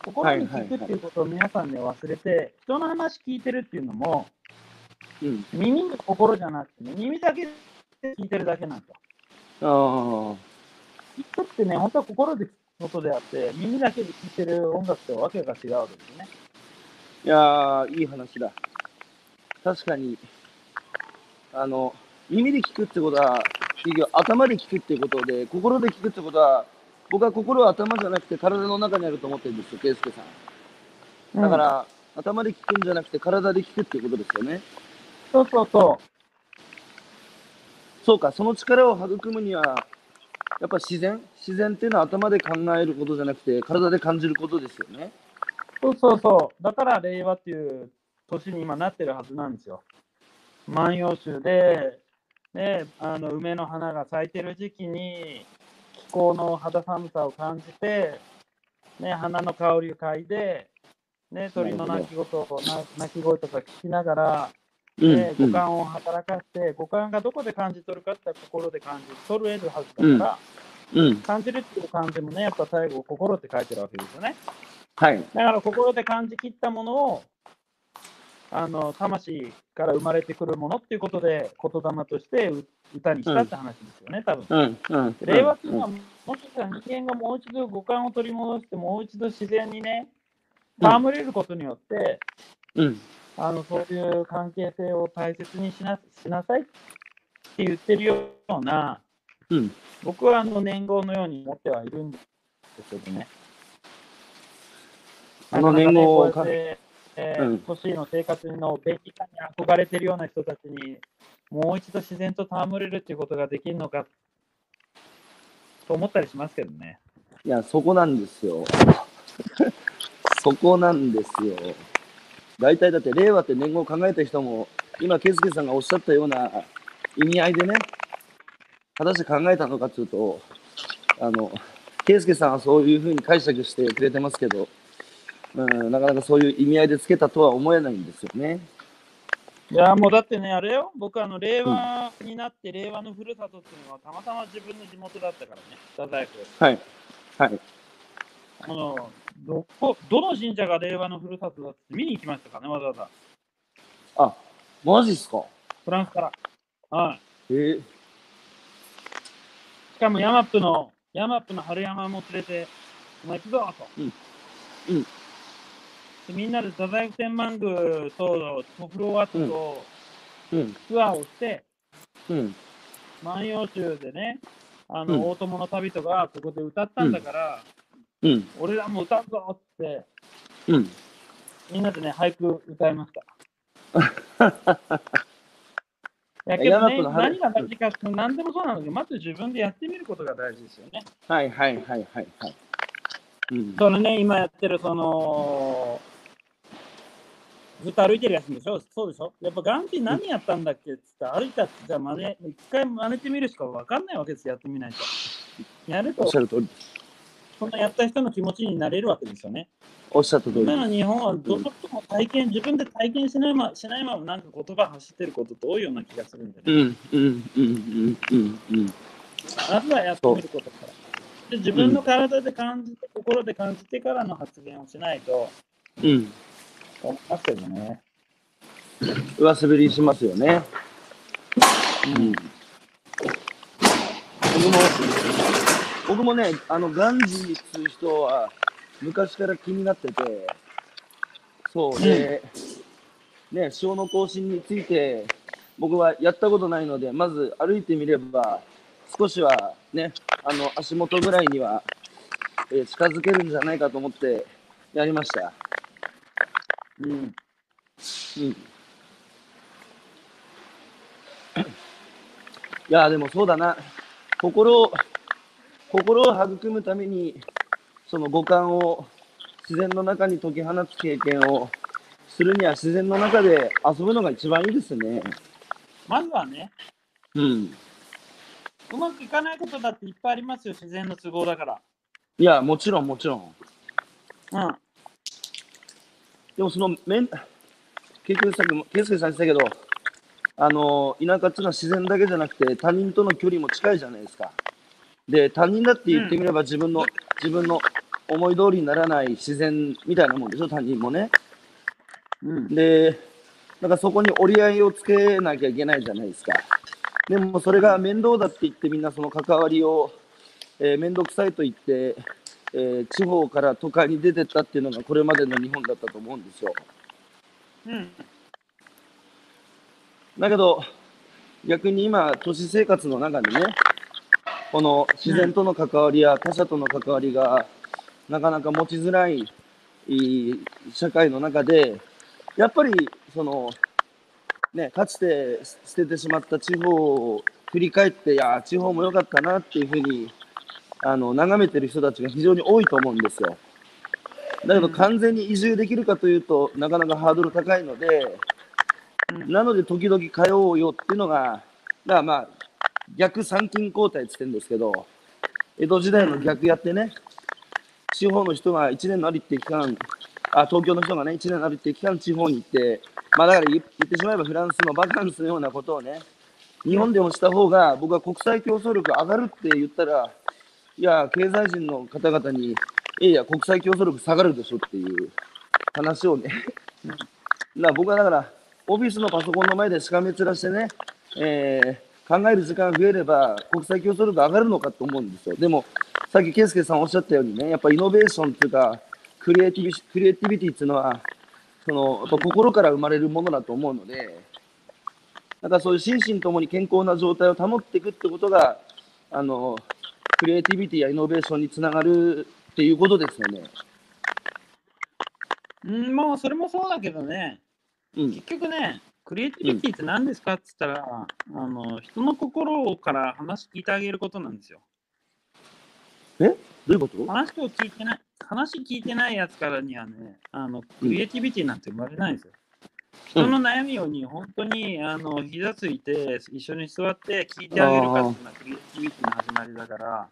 心に聞くっていうことを皆さんね、忘れて、人の話聞いてるっていうのも、うん。耳に心じゃなくてね、耳だけで聞いてるだけなんですよ。ああ。人ってね、本当は心で聞くことであって、耳だけで聞いてる音楽とわけが違うわけですね。いやー、いい話だ。確かに、あの、耳で聞くってことは、頭で聞くってことで、心で聞くってことは、僕は心は頭じゃなくて体の中にあると思ってるんですよ、圭介さん。だから、頭で聞くんじゃなくて体で聞くってことですよね。そうそうそそうか、その力を育むには、やっぱ自然？自然っていうのは頭で考えることじゃなくて、体で感じることですよね。う。そうそうそう。だから令和っていう年に今なってるはずなんですよ。万葉集で、ね、あの梅の花が咲いてる時期に気候の肌寒さを感じて、ね、花の香りを嗅いで、ね、鳥の鳴き声とな鳴き声とか聞きながら、うん、でうん。五感を働かせて、五感がどこで感じ取るかって心で感じ取れるはずだから、うん。感じるっていう感じもね、やっぱ最後、心って書いてるわけですよね。はい。だから心で感じきったものを、あの魂から生まれてくるものっていうことで、言霊としてう歌にしたって話ですよね、多分。うん、うん。令和っていうのは、もしかしたら人間がもう一度五感を取り戻して、もう一度自然にね、戯れることによって、うん。あのそういう関係性を大切にしなしなさいって言ってるような、うん。僕はあの年号のように思ってはいるんですけどね。あの年号をねえーうん都市の生活の便利さに憧れてるような人たちに、もう一度自然と戯れるっていうことができるのかと思ったりしますけどね。いや、そこなんですよ。そこなんですよ。大体だって、令和って年号を考えた人も、今、圭介さんがおっしゃったような意味合いでね、果たして考えたのかというと、あの、圭介さんはそういうふうに解釈してくれてますけど、うん、なかなかそういう意味合いでつけたとは思えないんですよね。いやもうだってね、あれよ、僕あの令和になって、令和のふるさとっていうのはたまたま自分の地元だったからね、太宰府。はい。はい。あのどこどの神社が令和のふるさとだって見に行きましたからね、わざわざ。あ、マジっすか？フランスから。はい。えー、しかもヤマップの、ヤマップの春山も連れて、お前行くぞと。うんうんでみんなで太宰府天満宮とトフロワットとうん、ツアーをして、うん、万葉集でね、あの、うん大友の旅人がここで歌ったんだから、うん、俺らも歌うぞって、うん。みんなでね、俳句歌いました。やけどね、何が大事か何でもそうなんだけど、まず自分でやってみることが大事ですよね。はいはいはいはいはい。うん。それね、今やってるその、ずっと歩いてるやつでしょ？そうでしょ？やっぱガンピ何やったんだっけって言ったら歩いたって、じゃあ真似、一回真似てみるしか分かんないわけですよ、やってみないと。やるとおっし、ゃる通り。そのやった人の気持ちになれるわけですよね。おっしゃった通り。今の日本はどこも体験、自分で体験しないましないままなんか言葉走ってることって多いような気がするんでね。うん、うん、うん、うん、うん、うん。まずはやってみることから。で自分の体で感じて、心で感じてからの発言をしないとうん。思いますけどね。上滑りしますよね。うん。僕も、僕もね、あの、ガンジーっていう人は、昔から気になってて、そうで、ね、小の更新について、僕はやったことないので、まず歩いてみれば、少しはね、あの、足元ぐらいには、えー近づけるんじゃないかと思って、やりました。うん。うん。いや、でもそうだな。心を、心を育むために、その五感を自然の中に解き放つ経験をするには自然の中で遊ぶのが一番いいですね。まずはね、うん。うまくいかないことだっていっぱいありますよ、自然の都合だから。いや、もちろん、もちろん。うん。でもその面、結局さっきも、ケイスケさん言ってたけど、あの、田舎っていうのは自然だけじゃなくて、他人との距離も近いじゃないですか。で、他人だって言ってみれば自分の、自分の思い通りにならない自然みたいなもんでしょ、他人もね。うん。で、なんかそこに折り合いをつけなきゃいけないじゃないですか。でもそれが面倒だって言ってみんなその関わりを、えー面倒くさいと言って、えー地方から都会に出てったっていうのがこれまでの日本だったと思うんですよ。うん。だけど、逆に今、都市生活の中でね、この自然との関わりや他者との関わりがなかなか持ちづらい社会の中で、やっぱり、その、ね、かつて捨ててしまった地方を振り返って、いや、地方も良かったなっていうふうに、あの、眺めてる人たちが非常に多いと思うんですよ。だけど、うん。完全に移住できるかというとなかなかハードル高いので、うん。なので時々通おうよっていうのが、だからまあ、逆参勤交代って言ってるんですけど、江戸時代の逆やってね、地方の人が1年のありって期間、あ、東京の人がね、1年のありって期間地方に行って、まあだから言言ってしまえばフランスのバカンスのようなことをね、日本でもした方が僕は国際競争力上がるって言ったら、いや、経済人の方々に、いやいや、国際競争力下がるでしょっていう話をね、だから僕はだから、オフィスのパソコンの前でしかめ面してね、えー考える時間が増えれば、国際競争力上がるのかと思うんですよ。でも、さっき圭介さんおっしゃったようにね、やっぱイノベーションっていうか、クリエイティビクリエイティビティっていうのは、そのやっぱ心から生まれるものだと思うので、だからそういう心身ともに健康な状態を保っていくってことが、あの、クリエイティビティやイノベーションにつながるっていうことですよね。うん、もうそれもそうだけどね、うん。結局ね、クリエイティビティって何ですかって言ったら、あの人の心から話聞いてあげることなんですよ。え？どういうこと？話を聞いてない、話聞いてないやつからにはね、あのクリエイティビティなんて生まれないんですよ。人の悩みをに本当にあの膝ついて一緒に座って聞いてあげるかっていうのはクリエイティビティの始まりだから、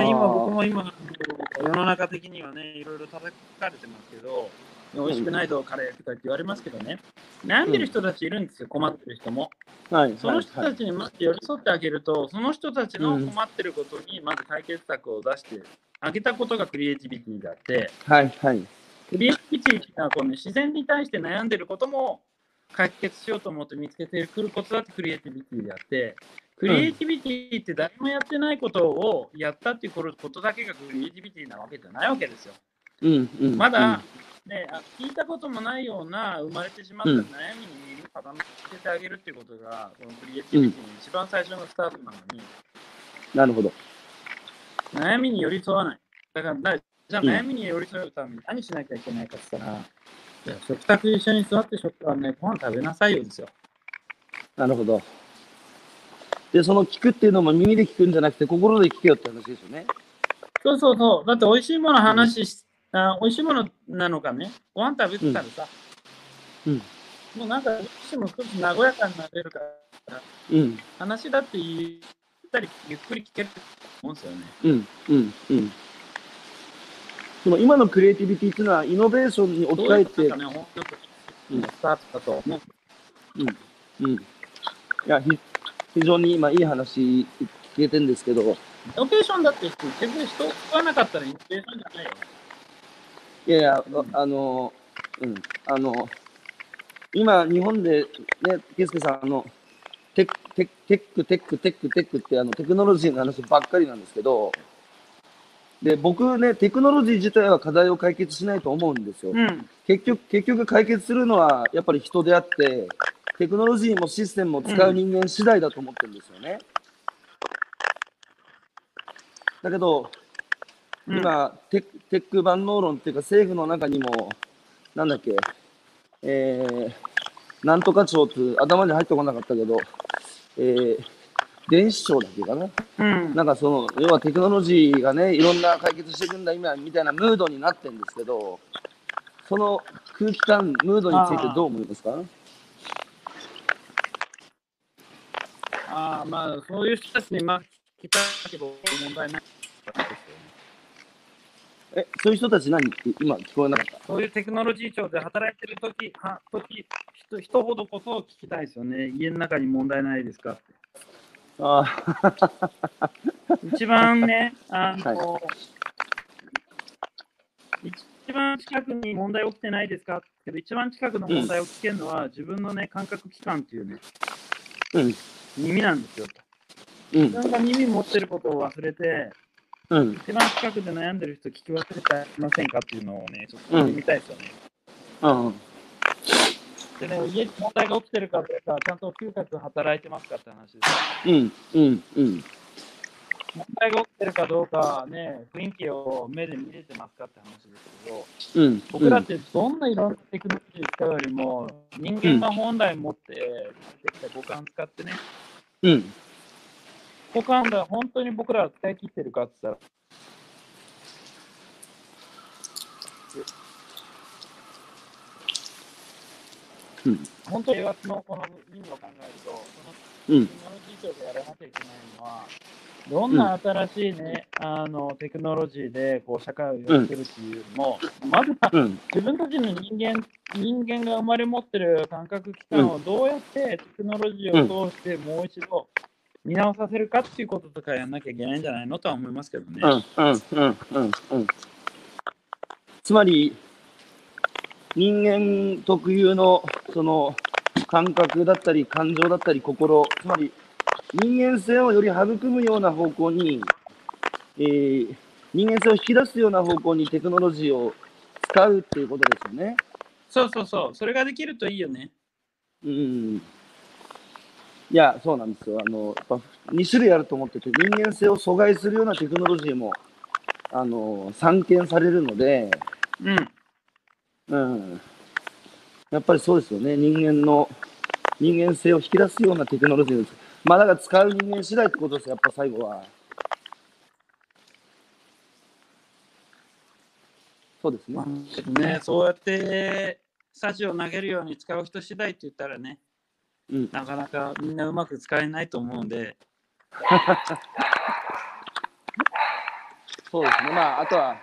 ね、今僕も今世の中的にはねいろいろ叩かれてますけど美味しくないとカレーとかって言われますけどね。悩んでる人たちいるんですよ困ってる人も。はい、その人はいたちにまず寄り添ってあげるとその人たちの困ってることにまず解決策を出してあげたことがクリエイティビティであってはい、はい。クリエイティビティっていうのはこう、ね、自然に対して悩んでることも解決しようと思って見つけてくることだってクリエイティビティであってクリエイティビティって誰もやってないことをやったっていうことだけがクリエイティビティなわけじゃないわけですよ。うん、うん。まだ、ね、あ聞いたこともないような生まれてしまった悩みに傾けてあげるっていうことが、このクリエイティビティの一番最初のスタートなのに、なるほど。悩みに寄り添わない。だから、なじゃあうん悩みに寄り添うために何しなきゃいけないかって言ったら、じゃあ食卓一緒に座って食はね、ご飯食べなさいよですよ。なるほど。で、その聞くっていうのも耳で聞くんじゃなくて心で聞けよって話ですよね。そうそうそう。だって美味しいもの話し、あ美味しいものなのかね、ご飯食べてたらさ、うん。もうなんかどうしても少し和やかになれるから、うん。話だって言ったり、ゆっくり聞けると思うんですよね。うん。うん。うん。その今のクリエイティビティっていうのはイノベーションに置き換えて、なんスタートだと思う。うん。いや、ひ非常に今いい話聞けてるんですけど、イノベーションだって結局人を使わなかったらイノベーションじゃないよ。いやいや、ああの、うん、あの、今、日本で、ね、ケイスケさん、あの、テック、テック、テック、テック、テック、テックって、あの、テクノロジーの話ばっかりなんですけど、で、僕ね、テクノロジー自体は課題を解決しないと思うんですよ。うん。結局、結局解決するのは、やっぱり人であって、テクノロジーもシステムも使う人間次第だと思ってるんですよね。だけど、うん今、テックテック万能論っていうか、政府の中にも、なんだっけ、えー、なんとか庁って頭に入ってこなかったけど、えー、電子庁だっけかな。うん。なんかその、要はテクノロジーがね、いろんな解決していくんだ、今、みたいなムードになってるんですけど、その空気感、ムードについてどう思いますか？ああ、まあ、そういう人たちにまあ聞きたいけど、問題ない。え、そういう人たち何？今聞こえなかった。そういうテクノロジー庁で働いてるとき、は時人人ほどこそ聞きたいですよね。家の中に問題ないですか？って。あ一番ね、あの、一番近くに問題起きてないですかけど、一番近くの問題を聞けるのは、自分のね、感覚器官っていうね、うん、耳なんですよ。うん自、分が耳持ってることを忘れて、うん、一番近くで悩んでる人聞き忘れてませんかっていうのをね、ちょっと聞いてみたいですよね。うん。でね、家に問題が起きてるかどうか、ちゃんと嗅覚働いてますかって話です。うん、うん、うん。問題が起きてるかどうか、ね、雰囲気を目で見れてますかって話ですけど、うん、僕らってどんないろんなテクノロジー使うよりも、人間が本来持ってきた五感使ってね、うん、五感が本当に僕らは使い切ってるかって言ったら、うん、本当に映画のこの意味を考えると、そのうんテ、クノロジー庁でやらなきゃいけないのは、どんな新しいね、あのテクノロジーでこう社会をやってるっていうよりも、まずはうん、自分たちの人間人間が生まれ持ってる感覚器官をどうやってテクノロジーを通してもう一度見直させるかっていうこととかやんなきゃいけないんじゃないのとは思いますけどね。うん、うん、うん、うん、うん。つまり、人間特有の、その、感覚だったり、感情だったり、心、つまり、人間性をより育むような方向に、えー、人間性を引き出すような方向にテクノロジーを使うっていうことですよね。そうそうそう、それができるといいよね。うん。いや、そうなんですよ。あの、やっぱ2種類あると思ってて、人間性を阻害するようなテクノロジーも、あの、散見されるので、うん。うん。やっぱりそうですよね。人間の、人間性を引き出すようなテクノロジーです。まあ、だから使う人間次第ってことですよ、やっぱ最後は。そうですね。ね、そうやってサジを投げるように使う人次第って言ったらね、うん。なかなかみんなうまく使えないと思うんで、そうですね。まあ、あとは、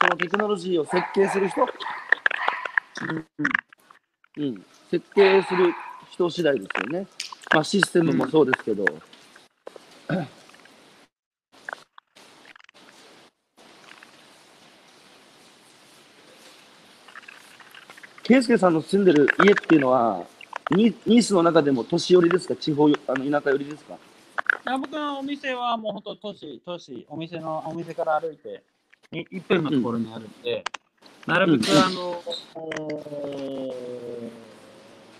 そのテクノロジーを設計する人、うん。うん、設計する人次第ですよね。まあ、システムもそうですけど。圭介さんの住んでる家っていうのは、ニニースの中でも年寄りですか？地方よ、あの田舎寄りですか？あ僕のお店はもう本当都市、都市、お店のお店から歩いてい1分のところにあるんで、なるべくうんあの、お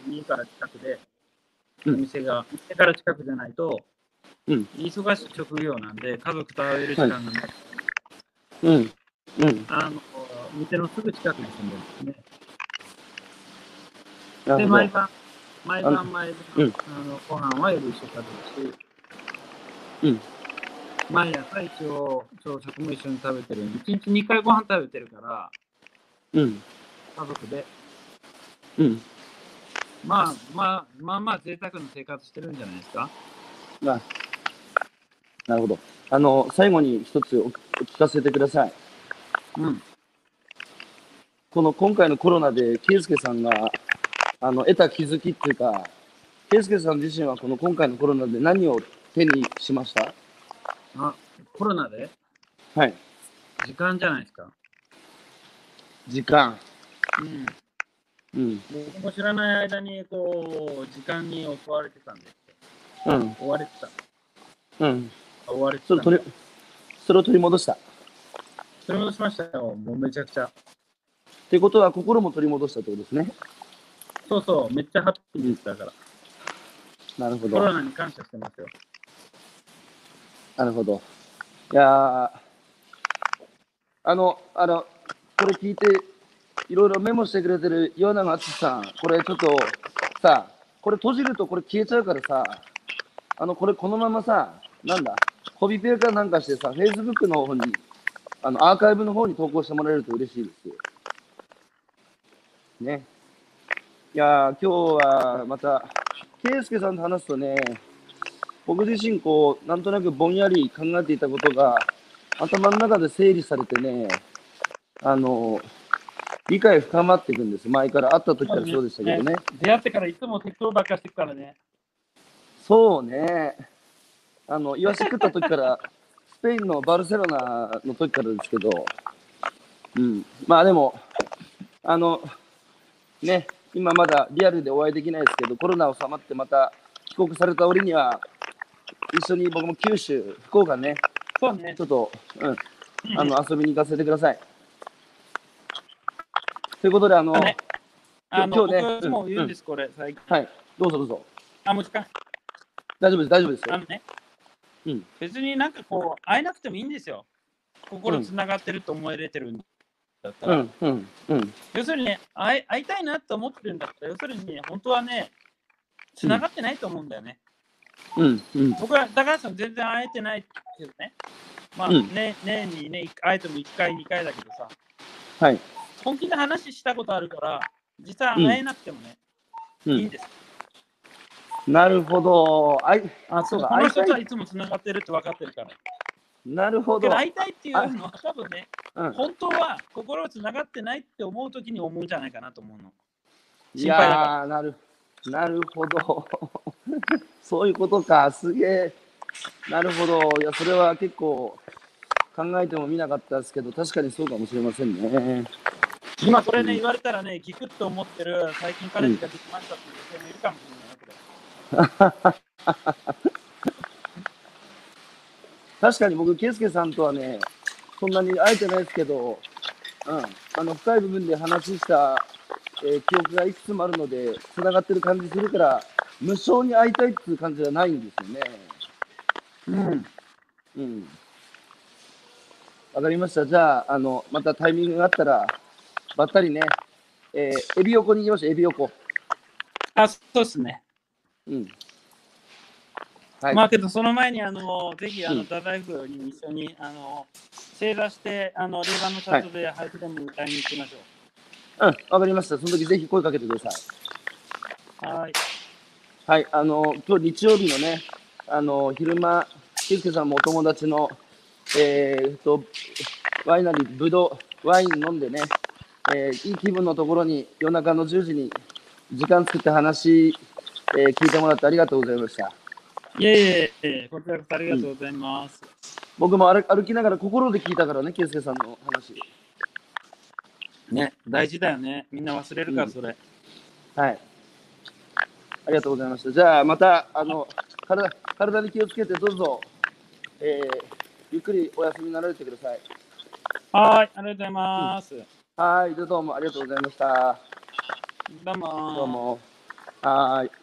家から近くで、おうん店が、店から近くじゃないと、うん忙しい職業なんで、家族と会える時間がない、うん。うん。あの、店のすぐ近くに住んでるんですね。で。毎晩、毎あの晩、毎晩、うんあのご飯は夜一緒食べるし、うん毎朝一応朝食も一緒に食べてるんで、1日2回ご飯食べてるから、うん。家族で、うん。まあまあ、まあまあ贅沢な生活してるんじゃないですか？まあ、なるほど。あの、最後に一つおお聞かせてください。うん。この今回のコロナで、圭介さんが、あの、得た気づきっていうか、圭介さん自身はこの今回のコロナで何を手にしました？あ、コロナで？はい。時間じゃないですか。時間。うん。うん。僕も知らない間に、こう、時間に襲われてたんで、うん。追われてた。うん。追われてたそれ取り、それを取り戻した。っそれ戻しましたよ。もうめちゃくちゃ。てことは、心も取り戻したってことですね。そうそう、めっちゃハッピーですだから。なるほコロど。ナに感謝してますよ。なるほど。いやーあの、あの、これ聞いて、いろいろメモしてくれてる岩永敦さん、これちょっとさ、これ閉じるとこれ消えちゃうからさ、あの、これこのままさ、なんだ、コピペかなんかしてさ、Facebook の方に、あの、アーカイブの方に投稿してもらえると嬉しいですよ。ね。いやー今日はまた、圭介さんと話すとね、僕自身、こう、なんとなくぼんやり考えていたことが、頭の中で整理されてね、あの、理解深まっていくんです。前から会った時からそうでしたけどね。出会ってからいつも適当ばっかしてくからね。そうね。あの、イワシ食った時から、スペインのバルセロナの時からですけど、うん。まあでも、あの、ね、今まだリアルでお会いできないですけど、コロナ収まってまた帰国された折には、一緒に僕も九州、福岡ね、そうねち。ょっと、うん、あの、遊びに行かせてください。ということで、あの、ねあの、今日ね僕も言うんです、これ、最近。はい、どうぞどうぞ。あ、もう時間。大丈夫です、大丈夫ですよ。あのね、うん別になんかこう、会えなくてもいいんですよ。心つながってると思えれてるんだったら。うん、うん、うん。要するにね会い、会いたいなと思ってるんだったら、要するに、本当はね、つながってないと思うんだよね。うん、うん。僕は高橋さん全然会えてないけどね。まあ、うんね年にね、会えても1回、2回だけどさ、はい。本気で話したことあるから、実際会えなくてもね、うん。いいんです。なるほど。あい、あ、そうだこの人とはいつもつながってるって分かってるから。なるほど。会いたいっていうのは多分ね、うん、本当は心がつながってないって思うときに思うんじゃないかなと思うの。いやー、なる、なるほど。そういうことか。すげえ。なるほど。いや、それは結構考えてもみなかったですけど、確かにそうかもしれませんね。今これね、言われたらね、聞くと思ってる最近彼氏ができましたっていう人もいるかもしれないわけ。確かに僕、圭介さんとはね、そんなに会えてないですけど、うん、あの深い部分で話した、えー記憶がいくつもあるので、つながってる感じするから、無償に会いたいっていう感じじゃないんですよね。うん。うん。わかりました。じゃあ、あの、またタイミングがあったら、ばったりね、えーエビ横に行きましょう、エビ横。あ、そうですね。うん。はい。まあけど、その前に、あの、ぜひ、あの、うん太宰府に一緒に、あの、正座して、あの、令和のチャットで俳句でも歌いに行きましょうん、わかりました。その時ぜひ声かけてください。う。はい。はい、あの、今日日曜日のね、あの、昼間、圭介さんもお友達の、えー、と、ワイナリー、ぶどう、ワイン飲んでね、えーいい気分のところに夜中の10時に時間作って話、えー聞いてもらってありがとうございました。いえいえこちらこそありがとうございます。僕も歩歩きながら心で聞いたからね、圭介さんの話。ね、大事だよね。みんな忘れるから、うんそれ。はい。ありがとうございました。じゃあ、また、あの、体、体に気をつけて、どうぞ、えーゆっくりお休みになられてください。はい、ありがとうございます。はい、どうもありがとうございました。どうも。どうも。はーい。